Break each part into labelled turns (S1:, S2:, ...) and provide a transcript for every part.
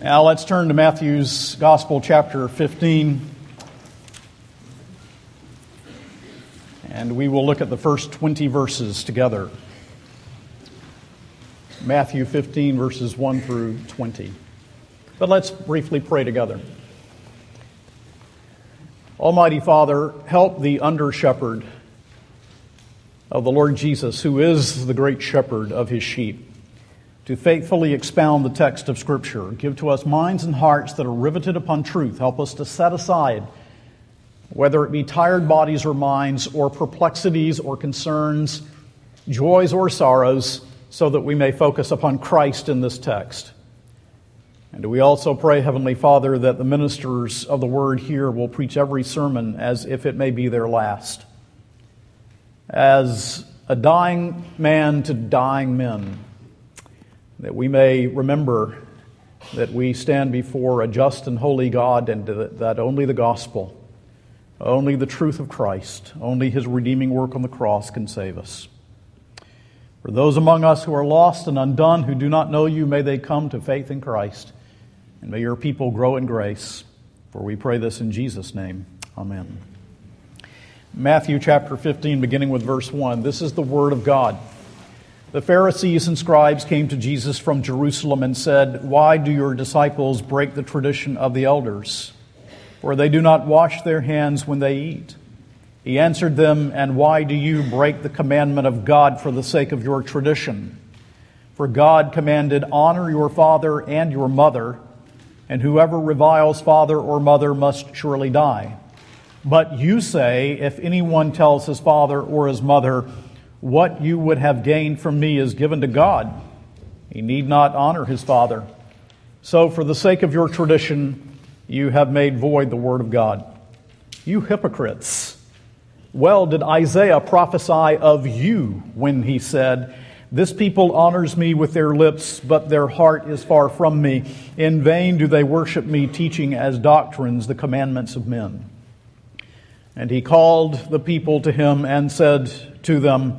S1: Now let's turn to Matthew's Gospel, chapter 15. And we will look at the first 20 verses together. Matthew 15, verses 1 through 20. But let's briefly pray together. Almighty Father, help the under shepherd of the Lord Jesus, who is the great shepherd of his sheep to faithfully expound the text of Scripture. Give to us minds and hearts that are riveted upon truth. Help us to set aside, whether it be tired bodies or minds, or perplexities or concerns, joys or sorrows, so that we may focus upon Christ in this text. And we also pray, Heavenly Father, that the ministers of the word here will preach every sermon as if it may be their last. As a dying man to dying men, that we may remember that we stand before a just and holy God and that only the gospel, only the truth of Christ, only his redeeming work on the cross can save us. For those among us who are lost and undone, who do not know you, may they come to faith in Christ, and may your people grow in grace. For we pray this in Jesus' name. Amen. Matthew chapter 15, beginning with verse 1. This is the word of God. The Pharisees and scribes came to Jesus from Jerusalem and said, Why do your disciples break the tradition of the elders? For they do not wash their hands when they eat. He answered them, And why do you break the commandment of God for the sake of your tradition? For God commanded, Honor your father and your mother, and whoever reviles father or mother must surely die. But you say, If anyone tells his father or his mother, what you would have gained from me is given to God. He need not honor his father. So, for the sake of your tradition, you have made void the word of God. You hypocrites! Well did Isaiah prophesy of you when he said, This people honors me with their lips, but their heart is far from me. In vain do they worship me, teaching as doctrines the commandments of men. And he called the people to him and said to them,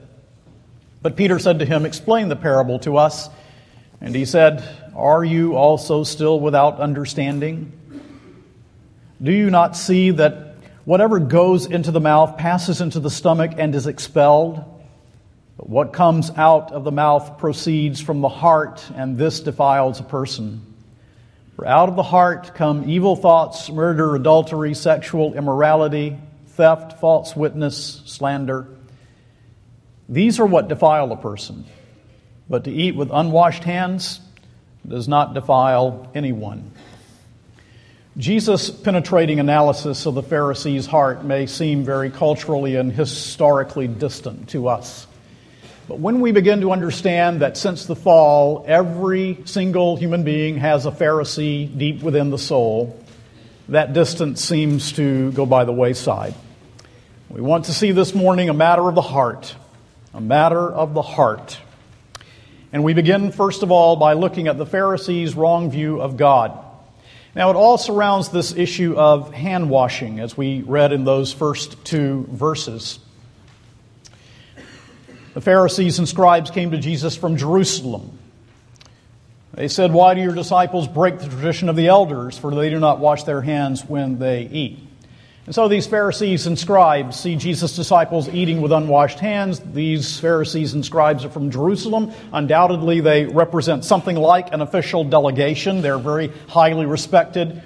S1: But Peter said to him, Explain the parable to us. And he said, Are you also still without understanding? Do you not see that whatever goes into the mouth passes into the stomach and is expelled? But what comes out of the mouth proceeds from the heart, and this defiles a person. For out of the heart come evil thoughts, murder, adultery, sexual immorality, theft, false witness, slander. These are what defile a person. But to eat with unwashed hands does not defile anyone. Jesus' penetrating analysis of the Pharisees' heart may seem very culturally and historically distant to us. But when we begin to understand that since the fall, every single human being has a Pharisee deep within the soul, that distance seems to go by the wayside. We want to see this morning a matter of the heart a matter of the heart. And we begin, first of all, by looking at the Pharisees' wrong view of God. Now, it all surrounds this issue of hand washing, as we read in those first two verses. The Pharisees and scribes came to Jesus from Jerusalem. They said, Why do your disciples break the tradition of the elders, for they do not wash their hands when they eat? And so these Pharisees and scribes see Jesus' disciples eating with unwashed hands. These Pharisees and scribes are from Jerusalem. Undoubtedly, they represent something like an official delegation. They're very highly respected.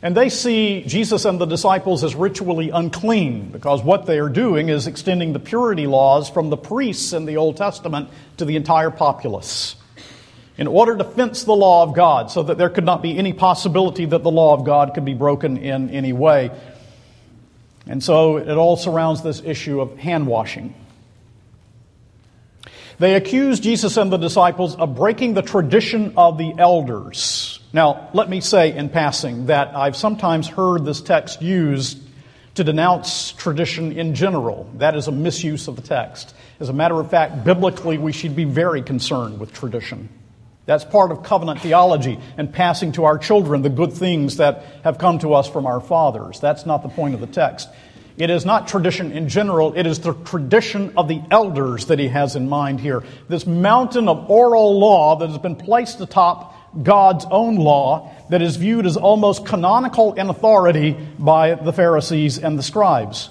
S1: And they see Jesus and the disciples as ritually unclean because what they are doing is extending the purity laws from the priests in the Old Testament to the entire populace in order to fence the law of God so that there could not be any possibility that the law of God could be broken in any way. And so it all surrounds this issue of hand washing. They accuse Jesus and the disciples of breaking the tradition of the elders. Now, let me say in passing that I've sometimes heard this text used to denounce tradition in general. That is a misuse of the text. As a matter of fact, biblically, we should be very concerned with tradition. That's part of covenant theology and passing to our children the good things that have come to us from our fathers. That's not the point of the text. It is not tradition in general, it is the tradition of the elders that he has in mind here. This mountain of oral law that has been placed atop God's own law that is viewed as almost canonical in authority by the Pharisees and the scribes.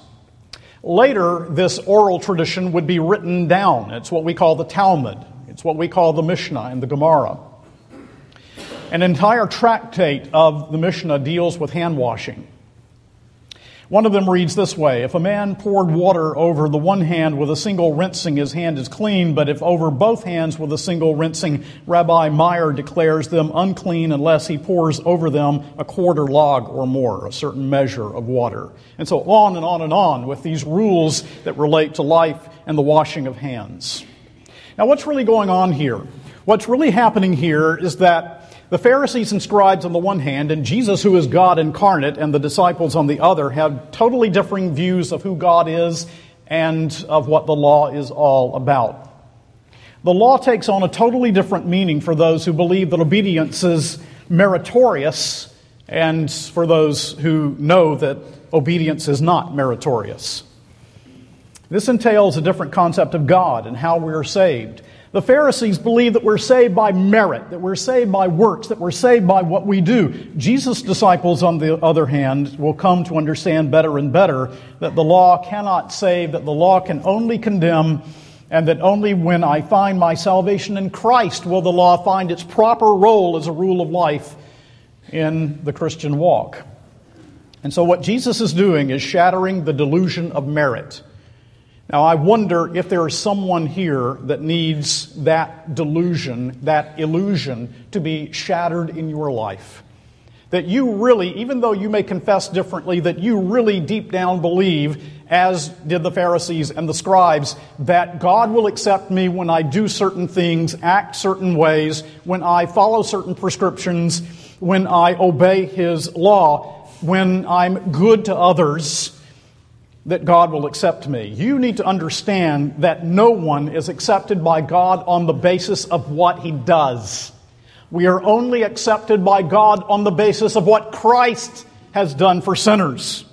S1: Later, this oral tradition would be written down. It's what we call the Talmud. It's what we call the Mishnah and the Gemara. An entire tractate of the Mishnah deals with hand washing. One of them reads this way If a man poured water over the one hand with a single rinsing, his hand is clean, but if over both hands with a single rinsing, Rabbi Meir declares them unclean unless he pours over them a quarter log or more, a certain measure of water. And so on and on and on with these rules that relate to life and the washing of hands. Now, what's really going on here? What's really happening here is that the Pharisees and scribes on the one hand, and Jesus, who is God incarnate, and the disciples on the other, have totally differing views of who God is and of what the law is all about. The law takes on a totally different meaning for those who believe that obedience is meritorious, and for those who know that obedience is not meritorious. This entails a different concept of God and how we are saved. The Pharisees believe that we're saved by merit, that we're saved by works, that we're saved by what we do. Jesus' disciples, on the other hand, will come to understand better and better that the law cannot save, that the law can only condemn, and that only when I find my salvation in Christ will the law find its proper role as a rule of life in the Christian walk. And so, what Jesus is doing is shattering the delusion of merit. Now, I wonder if there is someone here that needs that delusion, that illusion, to be shattered in your life. That you really, even though you may confess differently, that you really deep down believe, as did the Pharisees and the scribes, that God will accept me when I do certain things, act certain ways, when I follow certain prescriptions, when I obey His law, when I'm good to others that God will accept me. You need to understand that no one is accepted by God on the basis of what he does. We are only accepted by God on the basis of what Christ has done for sinners.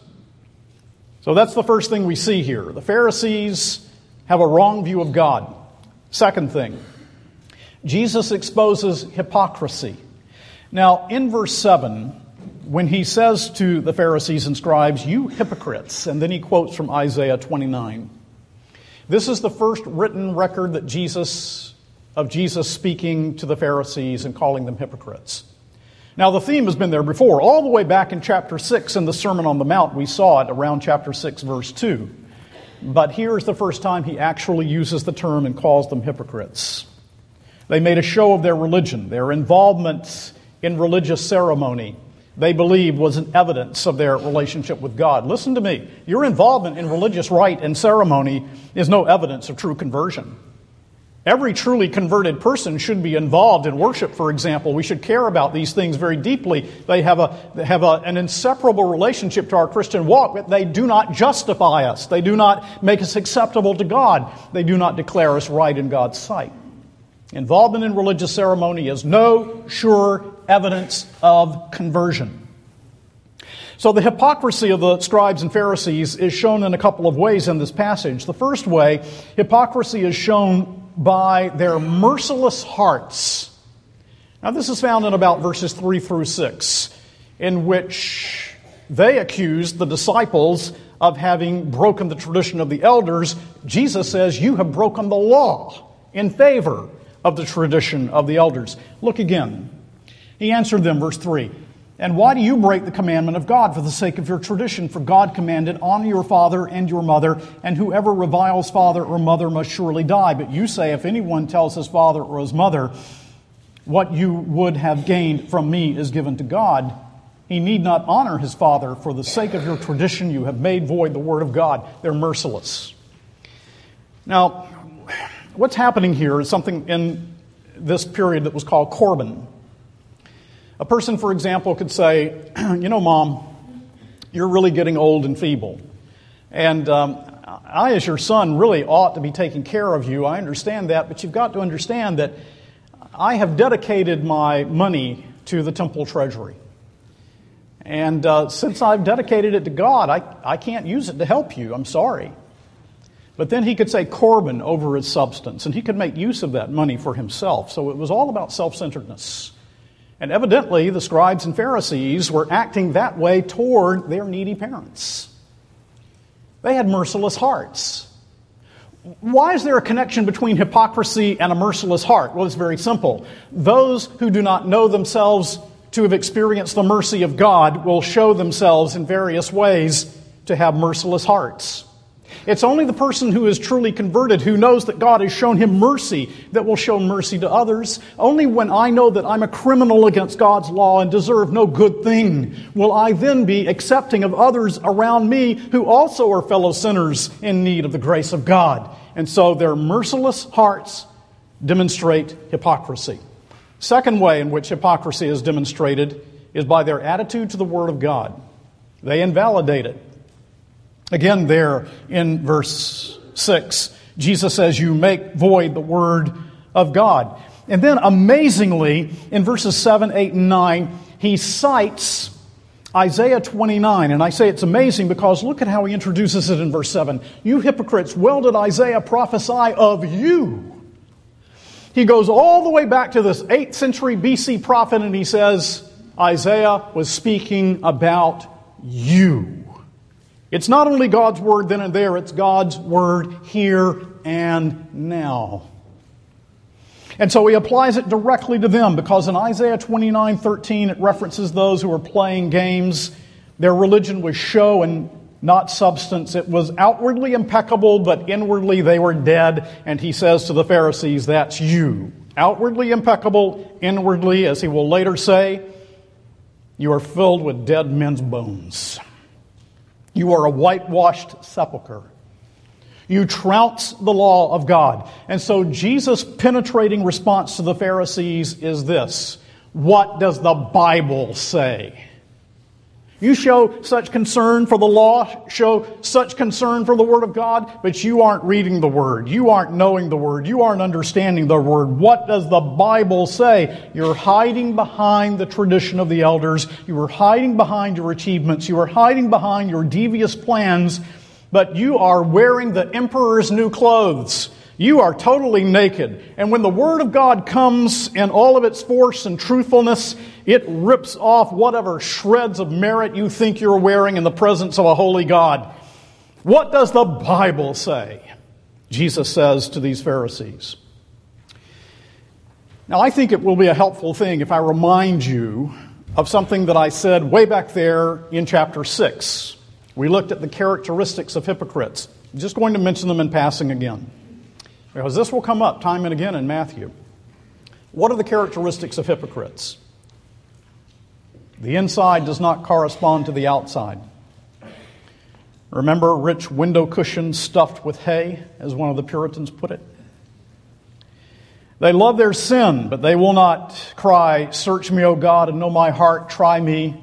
S1: So that's the first thing we see here. The Pharisees have a wrong view of God. Second thing, Jesus exposes hypocrisy. Now, in verse 7, when he says to the Pharisees and scribes, You hypocrites, and then he quotes from Isaiah 29. This is the first written record that Jesus, of Jesus speaking to the Pharisees and calling them hypocrites. Now, the theme has been there before. All the way back in chapter 6 in the Sermon on the Mount, we saw it around chapter 6, verse 2. But here's the first time he actually uses the term and calls them hypocrites. They made a show of their religion, their involvement in religious ceremony, they believed was an evidence of their relationship with God. Listen to me. Your involvement in religious rite and ceremony is no evidence of true conversion. Every truly converted person should be involved in worship, for example. We should care about these things very deeply. They have, a, they have a, an inseparable relationship to our Christian walk, but they do not justify us. They do not make us acceptable to God. They do not declare us right in God's sight. Involvement in religious ceremony is no sure evidence of conversion. So, the hypocrisy of the scribes and Pharisees is shown in a couple of ways in this passage. The first way, hypocrisy is shown by their merciless hearts. Now, this is found in about verses 3 through 6, in which they accuse the disciples of having broken the tradition of the elders. Jesus says, You have broken the law in favor of the tradition of the elders. Look again. He answered them, verse 3 And why do you break the commandment of God for the sake of your tradition? For God commanded, Honor your father and your mother, and whoever reviles father or mother must surely die. But you say, If anyone tells his father or his mother, What you would have gained from me is given to God, he need not honor his father. For the sake of your tradition, you have made void the word of God. They're merciless. Now, what's happening here is something in this period that was called Corban. A person, for example, could say, You know, Mom, you're really getting old and feeble. And um, I, as your son, really ought to be taking care of you. I understand that, but you've got to understand that I have dedicated my money to the temple treasury. And uh, since I've dedicated it to God, I, I can't use it to help you. I'm sorry. But then he could say Corban over his substance, and he could make use of that money for himself. So it was all about self centeredness. And evidently, the scribes and Pharisees were acting that way toward their needy parents. They had merciless hearts. Why is there a connection between hypocrisy and a merciless heart? Well, it's very simple. Those who do not know themselves to have experienced the mercy of God will show themselves in various ways to have merciless hearts. It's only the person who is truly converted, who knows that God has shown him mercy, that will show mercy to others. Only when I know that I'm a criminal against God's law and deserve no good thing will I then be accepting of others around me who also are fellow sinners in need of the grace of God. And so their merciless hearts demonstrate hypocrisy. Second way in which hypocrisy is demonstrated is by their attitude to the Word of God. They invalidate it. Again, there in verse 6, Jesus says, You make void the word of God. And then amazingly, in verses 7, 8, and 9, he cites Isaiah 29. And I say it's amazing because look at how he introduces it in verse 7. You hypocrites, well did Isaiah prophesy of you. He goes all the way back to this 8th century BC prophet and he says, Isaiah was speaking about you. It's not only God's word then and there, it's God's word here and now. And so he applies it directly to them because in Isaiah 29 13, it references those who are playing games. Their religion was show and not substance. It was outwardly impeccable, but inwardly they were dead. And he says to the Pharisees, That's you. Outwardly impeccable, inwardly, as he will later say, you are filled with dead men's bones. You are a whitewashed sepulchre. You trounce the law of God. And so Jesus' penetrating response to the Pharisees is this What does the Bible say? You show such concern for the law, show such concern for the Word of God, but you aren't reading the Word. You aren't knowing the Word. You aren't understanding the Word. What does the Bible say? You're hiding behind the tradition of the elders. You are hiding behind your achievements. You are hiding behind your devious plans, but you are wearing the emperor's new clothes. You are totally naked. And when the Word of God comes in all of its force and truthfulness, it rips off whatever shreds of merit you think you're wearing in the presence of a holy God. What does the Bible say? Jesus says to these Pharisees. Now, I think it will be a helpful thing if I remind you of something that I said way back there in chapter 6. We looked at the characteristics of hypocrites. I'm just going to mention them in passing again. Because this will come up time and again in Matthew. What are the characteristics of hypocrites? The inside does not correspond to the outside. Remember rich window cushions stuffed with hay, as one of the Puritans put it? They love their sin, but they will not cry, Search me, O God, and know my heart, try me,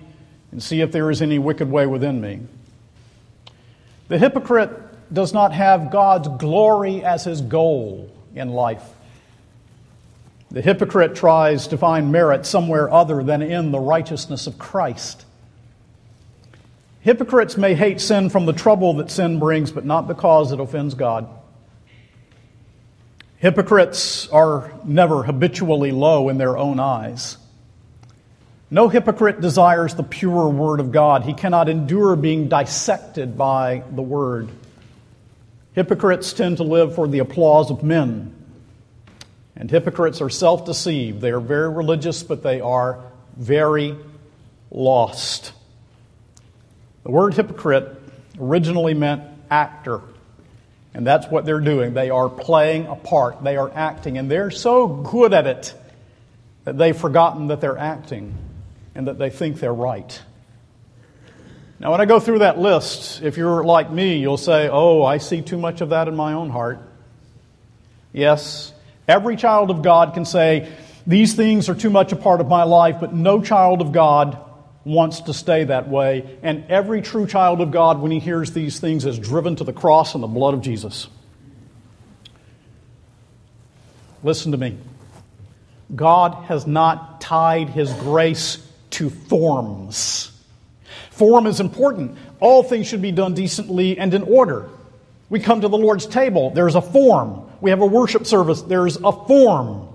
S1: and see if there is any wicked way within me. The hypocrite does not have God's glory as his goal in life. The hypocrite tries to find merit somewhere other than in the righteousness of Christ. Hypocrites may hate sin from the trouble that sin brings, but not because it offends God. Hypocrites are never habitually low in their own eyes. No hypocrite desires the pure word of God. He cannot endure being dissected by the word. Hypocrites tend to live for the applause of men. And hypocrites are self deceived. They are very religious, but they are very lost. The word hypocrite originally meant actor. And that's what they're doing. They are playing a part, they are acting. And they're so good at it that they've forgotten that they're acting and that they think they're right. Now, when I go through that list, if you're like me, you'll say, Oh, I see too much of that in my own heart. Yes, every child of God can say, These things are too much a part of my life, but no child of God wants to stay that way. And every true child of God, when he hears these things, is driven to the cross and the blood of Jesus. Listen to me. God has not tied his grace to forms. Form is important. All things should be done decently and in order. We come to the Lord's table, there's a form. We have a worship service, there's a form.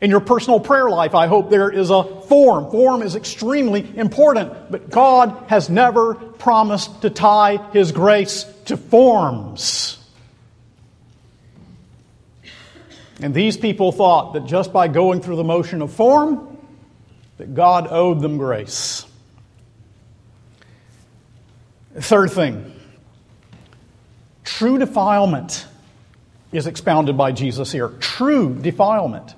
S1: In your personal prayer life, I hope there is a form. Form is extremely important, but God has never promised to tie His grace to forms. And these people thought that just by going through the motion of form, that God owed them grace. Third thing, true defilement is expounded by Jesus here. True defilement.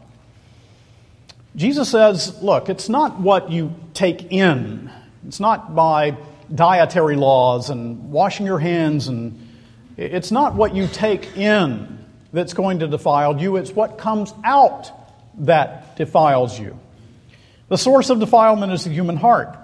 S1: Jesus says, look, it's not what you take in. It's not by dietary laws and washing your hands and it's not what you take in that's going to defile you, it's what comes out that defiles you. The source of defilement is the human heart.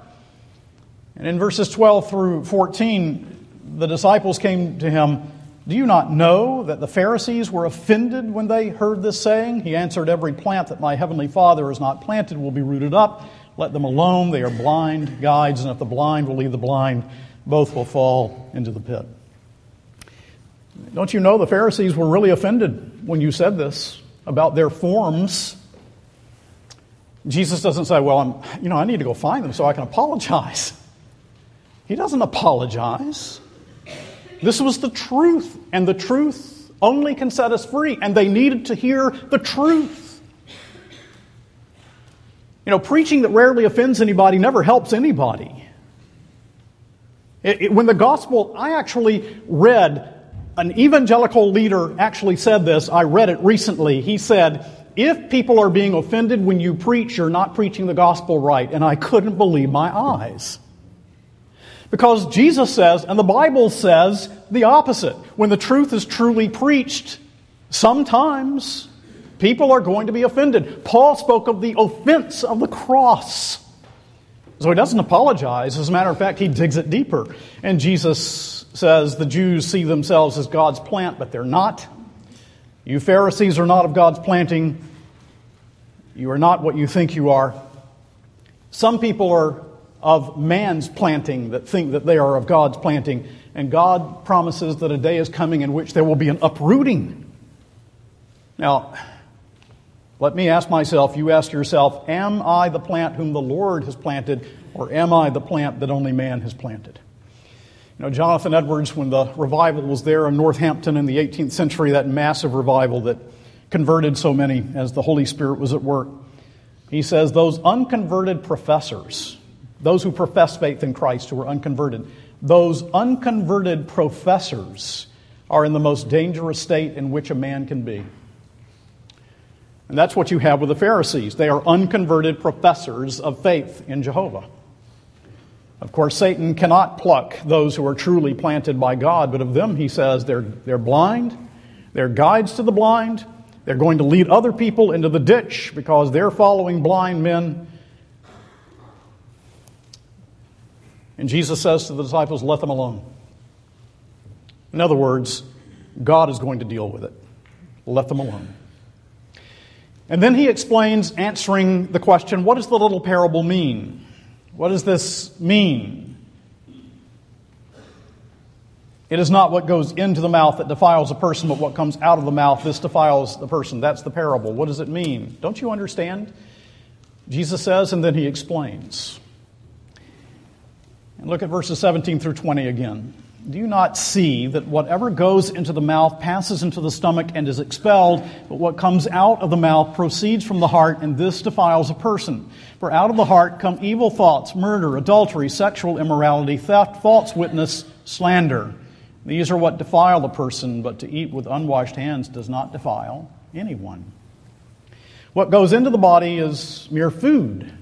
S1: And in verses 12 through 14, the disciples came to him do you not know that the Pharisees were offended when they heard this saying? He answered, Every plant that my heavenly Father has not planted will be rooted up. Let them alone. They are blind guides, and if the blind will lead the blind, both will fall into the pit. Don't you know the Pharisees were really offended when you said this about their forms? Jesus doesn't say, Well, I'm, you know, I need to go find them so I can apologize. He doesn't apologize. This was the truth, and the truth only can set us free, and they needed to hear the truth. You know, preaching that rarely offends anybody never helps anybody. It, it, when the gospel, I actually read, an evangelical leader actually said this. I read it recently. He said, If people are being offended when you preach, you're not preaching the gospel right. And I couldn't believe my eyes. Because Jesus says, and the Bible says, the opposite. When the truth is truly preached, sometimes people are going to be offended. Paul spoke of the offense of the cross. So he doesn't apologize. As a matter of fact, he digs it deeper. And Jesus says the Jews see themselves as God's plant, but they're not. You Pharisees are not of God's planting. You are not what you think you are. Some people are of man's planting that think that they are of God's planting. And God promises that a day is coming in which there will be an uprooting. Now, let me ask myself, you ask yourself, am I the plant whom the Lord has planted, or am I the plant that only man has planted? You know, Jonathan Edwards, when the revival was there in Northampton in the 18th century, that massive revival that converted so many as the Holy Spirit was at work, he says, those unconverted professors, those who profess faith in Christ who are unconverted, those unconverted professors are in the most dangerous state in which a man can be. And that's what you have with the Pharisees. They are unconverted professors of faith in Jehovah. Of course, Satan cannot pluck those who are truly planted by God, but of them, he says, they're, they're blind, they're guides to the blind, they're going to lead other people into the ditch because they're following blind men And Jesus says to the disciples, let them alone. In other words, God is going to deal with it. Let them alone. And then he explains, answering the question, what does the little parable mean? What does this mean? It is not what goes into the mouth that defiles a person, but what comes out of the mouth. This defiles the person. That's the parable. What does it mean? Don't you understand? Jesus says, and then he explains. And look at verses 17 through 20 again. Do you not see that whatever goes into the mouth passes into the stomach and is expelled, but what comes out of the mouth proceeds from the heart, and this defiles a person? For out of the heart come evil thoughts, murder, adultery, sexual immorality, theft, false witness, slander. These are what defile a person, but to eat with unwashed hands does not defile anyone. What goes into the body is mere food.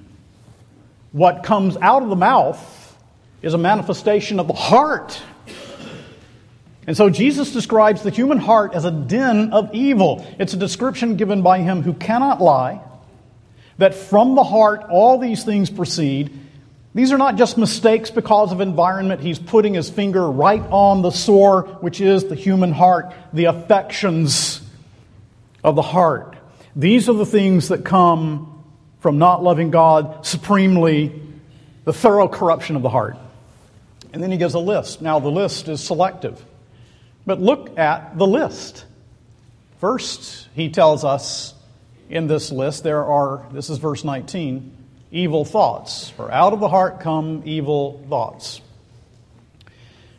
S1: What comes out of the mouth is a manifestation of the heart. And so Jesus describes the human heart as a den of evil. It's a description given by him who cannot lie, that from the heart all these things proceed. These are not just mistakes because of environment. He's putting his finger right on the sore, which is the human heart, the affections of the heart. These are the things that come from not loving God supremely, the thorough corruption of the heart. And then he gives a list. Now, the list is selective. But look at the list. First, he tells us in this list there are, this is verse 19, evil thoughts. For out of the heart come evil thoughts.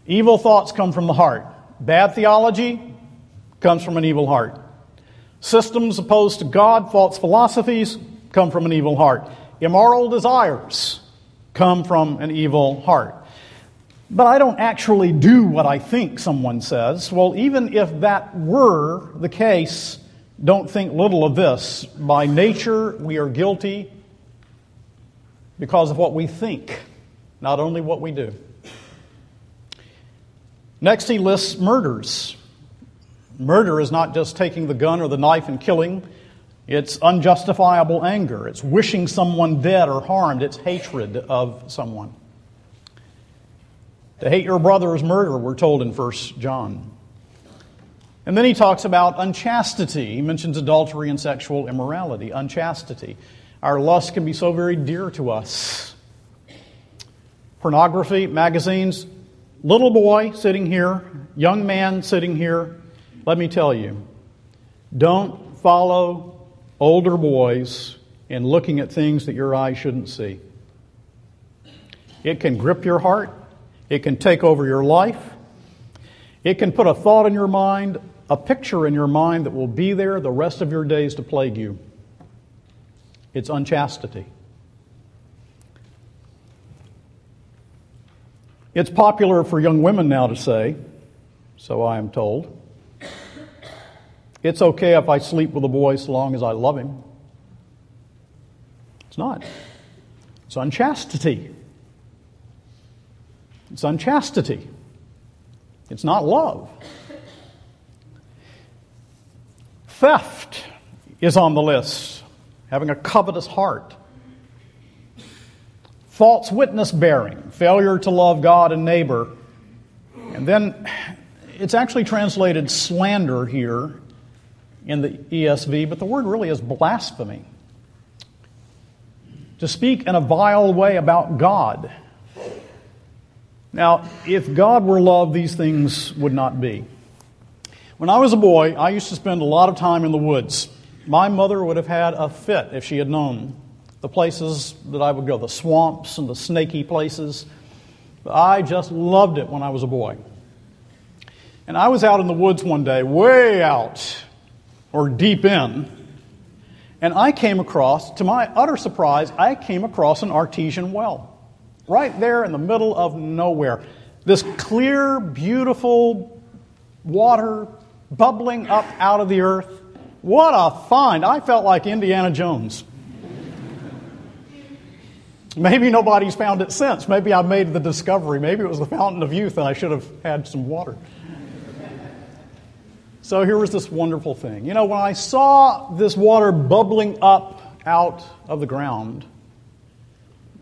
S1: Evil thoughts come from the heart. Bad theology comes from an evil heart. Systems opposed to God, false philosophies, come from an evil heart. Immoral desires come from an evil heart. But I don't actually do what I think, someone says. Well, even if that were the case, don't think little of this. By nature, we are guilty because of what we think, not only what we do. Next, he lists murders. Murder is not just taking the gun or the knife and killing, it's unjustifiable anger. It's wishing someone dead or harmed, it's hatred of someone. To hate your brother is murder, we're told in 1 John. And then he talks about unchastity. He mentions adultery and sexual immorality. Unchastity. Our lust can be so very dear to us. Pornography, magazines, little boy sitting here, young man sitting here, let me tell you, don't follow older boys in looking at things that your eyes shouldn't see. It can grip your heart, it can take over your life, it can put a thought in your mind, a picture in your mind that will be there the rest of your days to plague you. It's unchastity. It's popular for young women now to say, so I am told, it's okay if I sleep with a boy so long as I love him. It's not. It's unchastity. It's unchastity. It's not love. Theft is on the list, having a covetous heart. False witness bearing, failure to love God and neighbor. And then it's actually translated slander here in the ESV, but the word really is blasphemy. To speak in a vile way about God. Now, if God were love, these things would not be. When I was a boy, I used to spend a lot of time in the woods. My mother would have had a fit if she had known the places that I would go, the swamps and the snaky places. I just loved it when I was a boy. And I was out in the woods one day, way out or deep in. And I came across, to my utter surprise, I came across an artesian well right there in the middle of nowhere. This clear, beautiful water bubbling up out of the earth. What a find! I felt like Indiana Jones. Maybe nobody's found it since. Maybe I made the discovery. Maybe it was the fountain of youth and I should have had some water. So here was this wonderful thing. You know, when I saw this water bubbling up out of the ground,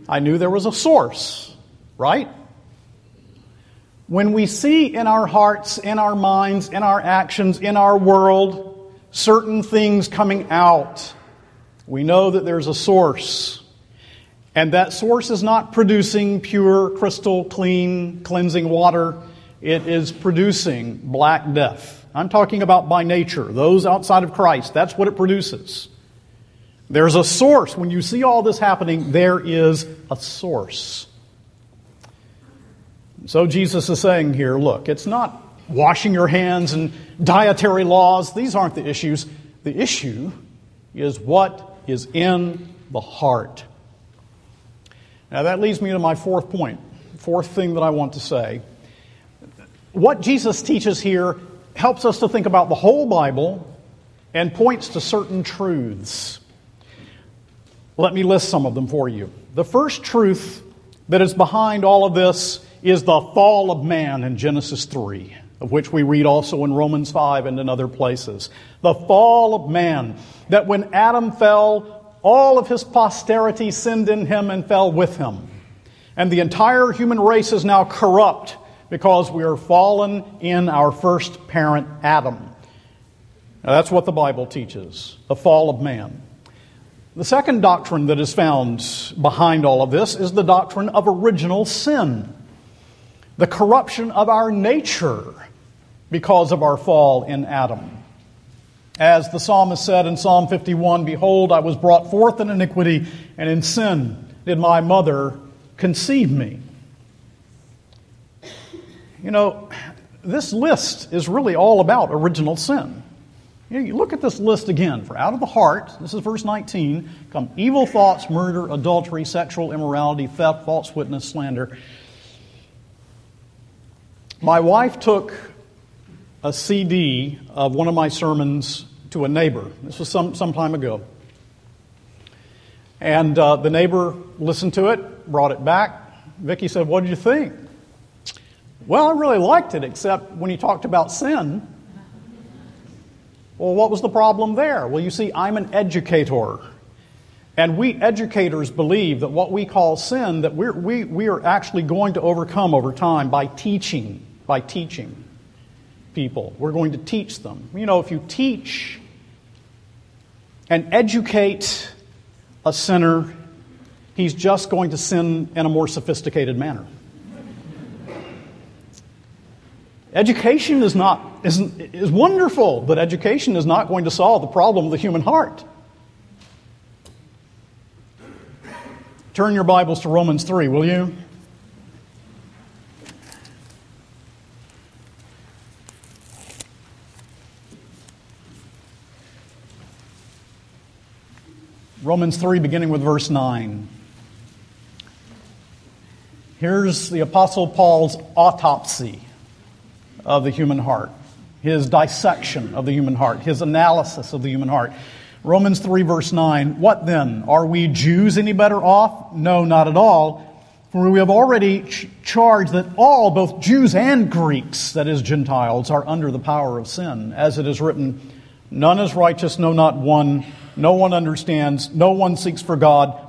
S1: I knew there was a source, right? When we see in our hearts, in our minds, in our actions, in our world, certain things coming out, we know that there's a source. And that source is not producing pure, crystal, clean, cleansing water. It is producing black death. I'm talking about by nature, those outside of Christ. That's what it produces. There's a source. When you see all this happening, there is a source. So Jesus is saying here look, it's not washing your hands and dietary laws. These aren't the issues. The issue is what is in the heart. Now, that leads me to my fourth point, fourth thing that I want to say. What Jesus teaches here helps us to think about the whole Bible and points to certain truths. Let me list some of them for you. The first truth that is behind all of this is the fall of man in Genesis 3, of which we read also in Romans 5 and in other places. The fall of man. That when Adam fell, all of his posterity sinned in him and fell with him. And the entire human race is now corrupt because we are fallen in our first parent, Adam. Now, that's what the Bible teaches the fall of man. The second doctrine that is found behind all of this is the doctrine of original sin, the corruption of our nature because of our fall in Adam. As the psalmist said in Psalm 51 Behold, I was brought forth in iniquity, and in sin did my mother conceive me. You know, this list is really all about original sin. You, look at this list again. For out of the heart, this is verse 19, come evil thoughts, murder, adultery, sexual immorality, theft, false witness, slander. My wife took a CD of one of my sermons to a neighbor. This was some, some time ago. And uh, the neighbor listened to it, brought it back. Vicki said, What did you think? Well, I really liked it, except when he talked about sin. Well, what was the problem there? Well, you see, I'm an educator. And we educators believe that what we call sin, that we're, we, we are actually going to overcome over time by teaching, by teaching people. We're going to teach them. You know, if you teach and educate a sinner, he's just going to sin in a more sophisticated manner. Education is not is, is wonderful, but education is not going to solve the problem of the human heart. Turn your Bibles to Romans 3, will you? Romans 3, beginning with verse 9. Here's the Apostle Paul's autopsy of the human heart, his dissection of the human heart, his analysis of the human heart. Romans 3, verse 9. What then? Are we Jews any better off? No, not at all. For we have already ch- charged that all, both Jews and Greeks, that is, Gentiles, are under the power of sin. As it is written, None is righteous, no, not one. No one understands. No one seeks for God.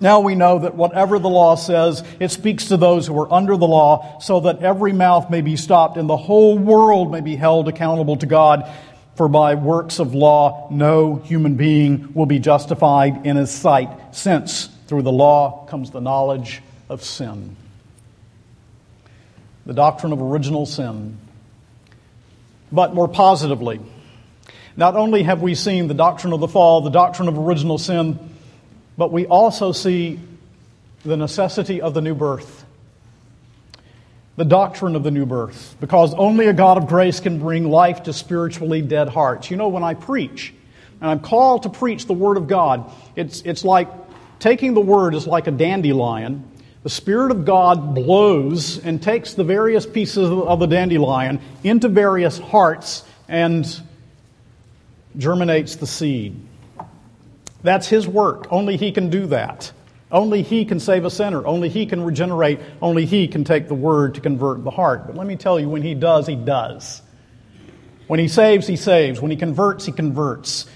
S1: Now we know that whatever the law says, it speaks to those who are under the law, so that every mouth may be stopped and the whole world may be held accountable to God. For by works of law, no human being will be justified in his sight, since through the law comes the knowledge of sin. The doctrine of original sin. But more positively, not only have we seen the doctrine of the fall, the doctrine of original sin, but we also see the necessity of the new birth, the doctrine of the new birth, because only a God of grace can bring life to spiritually dead hearts. You know, when I preach, and I'm called to preach the Word of God, it's, it's like taking the Word is like a dandelion. The Spirit of God blows and takes the various pieces of the dandelion into various hearts and germinates the seed. That's His work. Only He can do that. Only He can save a sinner. Only He can regenerate. Only He can take the Word to convert the heart. But let me tell you, when He does, He does. When He saves, He saves. When He converts, He converts.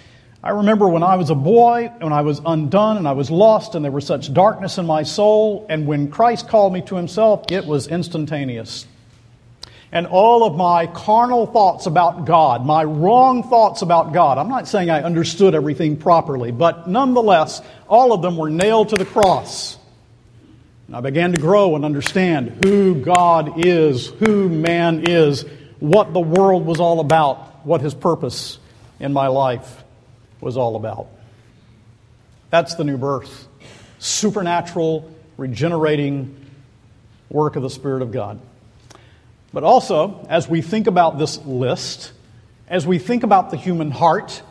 S1: I remember when I was a boy, when I was undone and I was lost and there was such darkness in my soul, and when Christ called me to Himself, it was instantaneous and all of my carnal thoughts about God, my wrong thoughts about God. I'm not saying I understood everything properly, but nonetheless, all of them were nailed to the cross. And I began to grow and understand who God is, who man is, what the world was all about, what his purpose in my life was all about. That's the new birth. Supernatural, regenerating work of the Spirit of God. But also, as we think about this list, as we think about the human heart,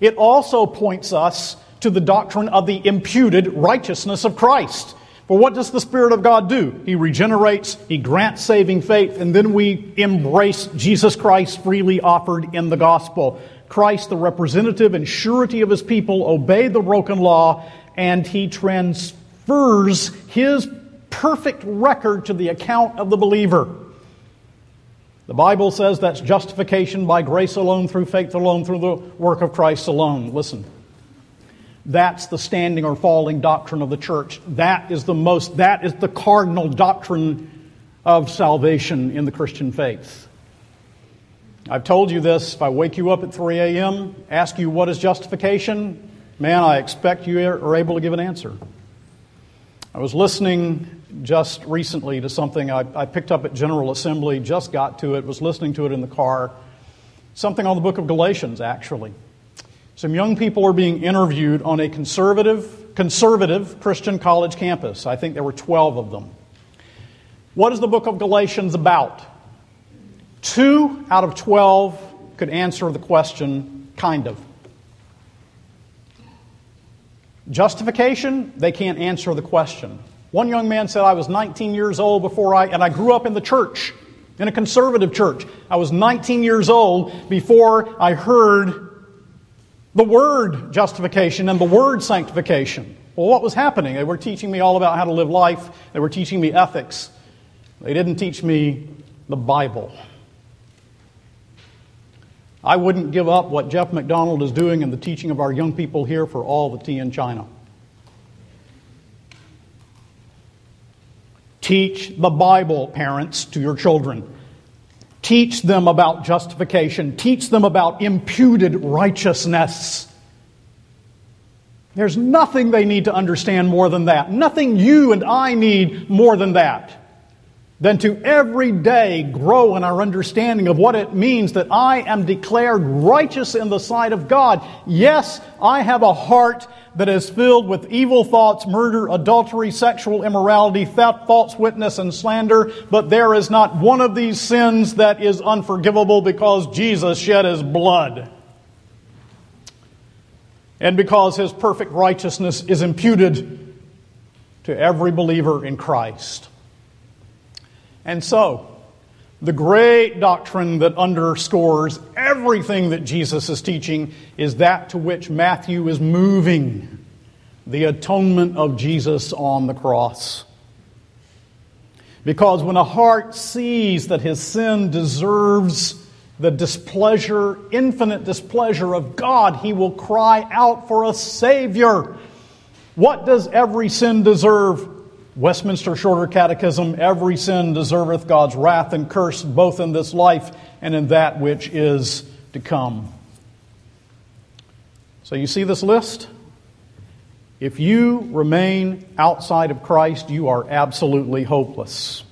S1: it also points us to the doctrine of the imputed righteousness of Christ. For what does the Spirit of God do? He regenerates, He grants saving faith, and then we embrace Jesus Christ freely offered in the gospel. Christ, the representative and surety of His people, obey the broken law, and He transfers His perfect record to the account of the believer. The Bible says that's justification by grace alone, through faith alone, through the work of Christ alone. Listen. That's the standing or falling doctrine of the church. That is the most, that is the cardinal doctrine of salvation in the Christian faith. I've told you this. If I wake you up at 3 a.m., ask you what is justification, man, I expect you are able to give an answer. I was listening just recently to something I, I, picked up at General Assembly, just got to it, was listening to it in the car. Something on the book of Galatians, actually. Some young people are being interviewed on a conservative, conservative Christian college campus. I think there were 12 of them. What is the book of Galatians about? Two out of 12 could answer the question, kind of. Justification, they can't answer the question. One young man said, I was 19 years old before I, and I grew up in the church, in a conservative church. I was 19 years old before I heard the word justification and the word sanctification. Well, what was happening? They were teaching me all about how to live life, they were teaching me ethics. They didn't teach me the Bible. I wouldn't give up what Jeff McDonald is doing in the teaching of our young people here for all the tea in China. Teach the Bible, parents, to your children. Teach them about justification. Teach them about imputed righteousness. There's nothing they need to understand more than that. Nothing you and I need more than that. Than to every day grow in our understanding of what it means that I am declared righteous in the sight of God. Yes, I have a heart that is filled with evil thoughts, murder, adultery, sexual immorality, theft, false witness, and slander, but there is not one of these sins that is unforgivable because Jesus shed his blood. And because his perfect righteousness is imputed to every believer in Christ. And so, the great doctrine that underscores everything that Jesus is teaching is that to which Matthew is moving the atonement of Jesus on the cross. Because when a heart sees that his sin deserves the displeasure, infinite displeasure of God, he will cry out for a Savior. What does every sin deserve? Westminster Shorter Catechism Every sin deserveth God's wrath and curse, both in this life and in that which is to come. So you see this list? If you remain outside of Christ, you are absolutely hopeless.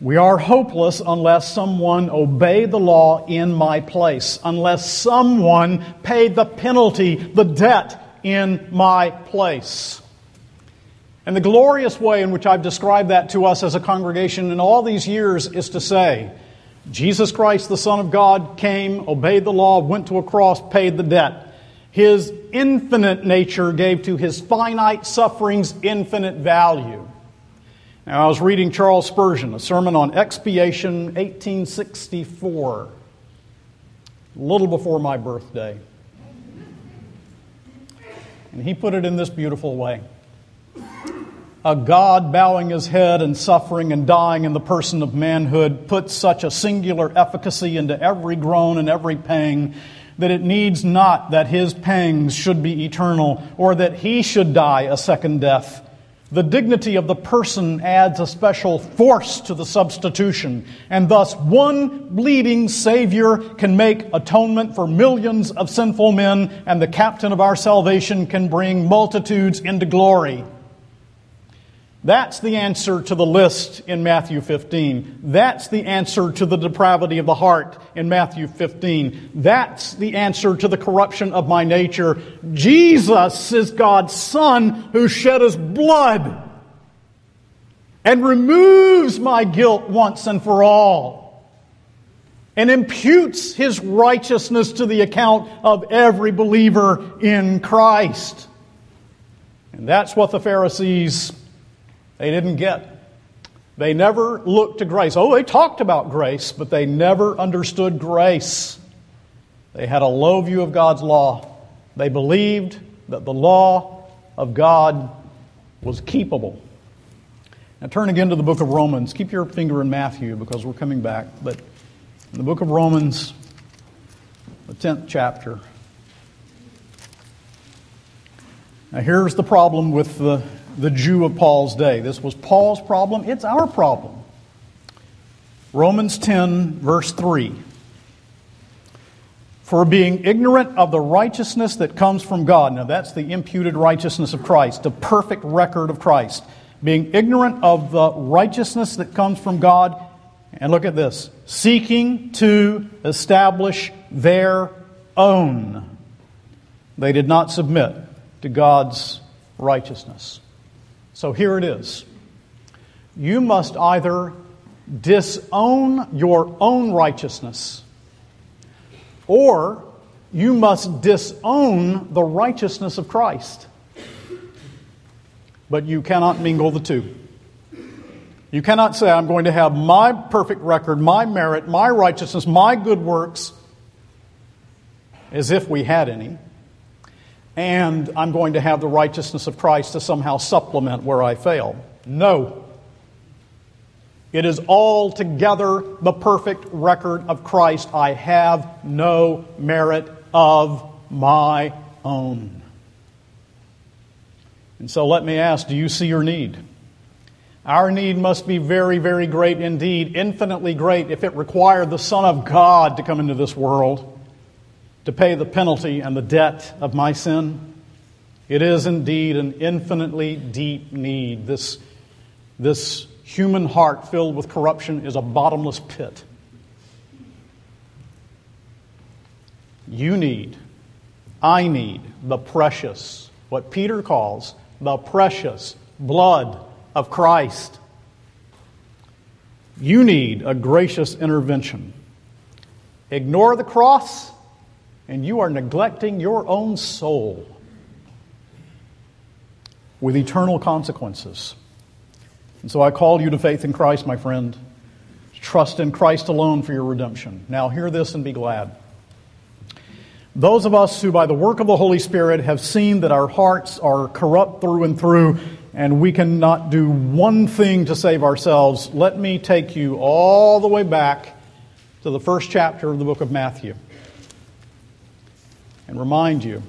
S1: We are hopeless unless someone obeyed the law in my place, unless someone paid the penalty, the debt in my place. And the glorious way in which I've described that to us as a congregation in all these years is to say, Jesus Christ, the Son of God, came, obeyed the law, went to a cross, paid the debt. His infinite nature gave to his finite sufferings infinite value. Now, I was reading Charles Spurgeon, a sermon on expiation, 1864, a little before my birthday. And he put it in this beautiful way a God bowing his head and suffering and dying in the person of manhood puts such a singular efficacy into every groan and every pang that it needs not that his pangs should be eternal or that he should die a second death. The dignity of the person adds a special force to the substitution, and thus one bleeding Savior can make atonement for millions of sinful men, and the captain of our salvation can bring multitudes into glory. That's the answer to the list in Matthew 15. That's the answer to the depravity of the heart in Matthew 15. That's the answer to the corruption of my nature. Jesus is God's Son who shed his blood and removes my guilt once and for all and imputes his righteousness to the account of every believer in Christ. And that's what the Pharisees they didn't get. They never looked to grace. Oh, they talked about grace, but they never understood grace. They had a low view of God's law. They believed that the law of God was keepable. Now turn again to the book of Romans. Keep your finger in Matthew because we're coming back. But in the book of Romans, the 10th chapter. Now here's the problem with the, the Jew of Paul's day. This was Paul's problem, it's our problem. Romans 10, verse 3 for being ignorant of the righteousness that comes from God. Now, that's the imputed righteousness of Christ, the perfect record of Christ. Being ignorant of the righteousness that comes from God. And look at this seeking to establish their own. They did not submit to God's righteousness. So here it is. You must either disown your own righteousness or you must disown the righteousness of Christ. But you cannot mingle the two. You cannot say, I'm going to have my perfect record, my merit, my righteousness, my good works, as if we had any, and I'm going to have the righteousness of Christ to somehow supplement where I fail. No. It is altogether the perfect record of Christ. I have no merit of my own. And so let me ask do you see your need? Our need must be very, very great indeed, infinitely great if it required the Son of God to come into this world to pay the penalty and the debt of my sin. It is indeed an infinitely deep need. This, this human heart filled with corruption is a bottomless pit. You need, I need the precious, what Peter calls the precious blood of Christ. You need a gracious intervention. Ignore the cross, and you are neglecting your own soul with eternal consequences. And so I call you to faith in Christ, my friend. Trust in Christ alone for your redemption. Now, hear this and be glad. Those of us who, by the work of the Holy Spirit, have seen that our hearts are corrupt through and through, and we cannot do one thing to save ourselves, let me take you all the way back to the first chapter of the book of Matthew and remind you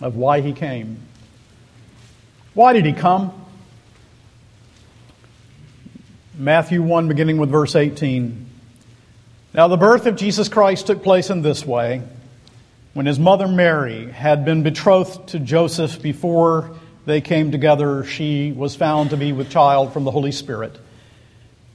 S1: of why he came. Why did he come? Matthew 1, beginning with verse 18. Now, the birth of Jesus Christ took place in this way. When his mother Mary had been betrothed to Joseph before they came together, she was found to be with child from the Holy Spirit.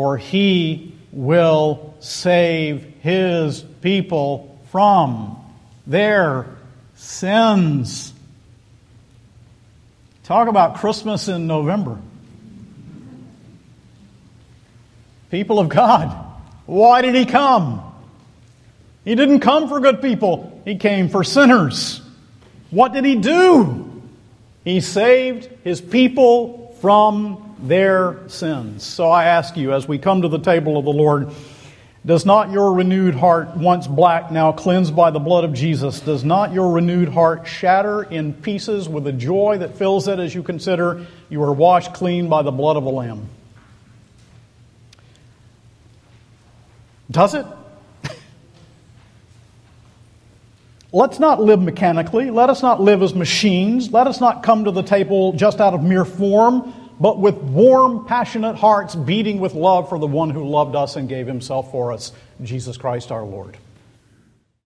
S1: for he will save his people from their sins. Talk about Christmas in November. People of God, why did he come? He didn't come for good people, he came for sinners. What did he do? He saved his people from their sins. So I ask you, as we come to the table of the Lord, does not your renewed heart, once black, now cleansed by the blood of Jesus, does not your renewed heart shatter in pieces with the joy that fills it as you consider you are washed clean by the blood of the Lamb? Does it? Let's not live mechanically. Let us not live as machines. Let us not come to the table just out of mere form but with warm, passionate hearts beating with love for the one who loved us and gave himself for us, Jesus Christ our Lord.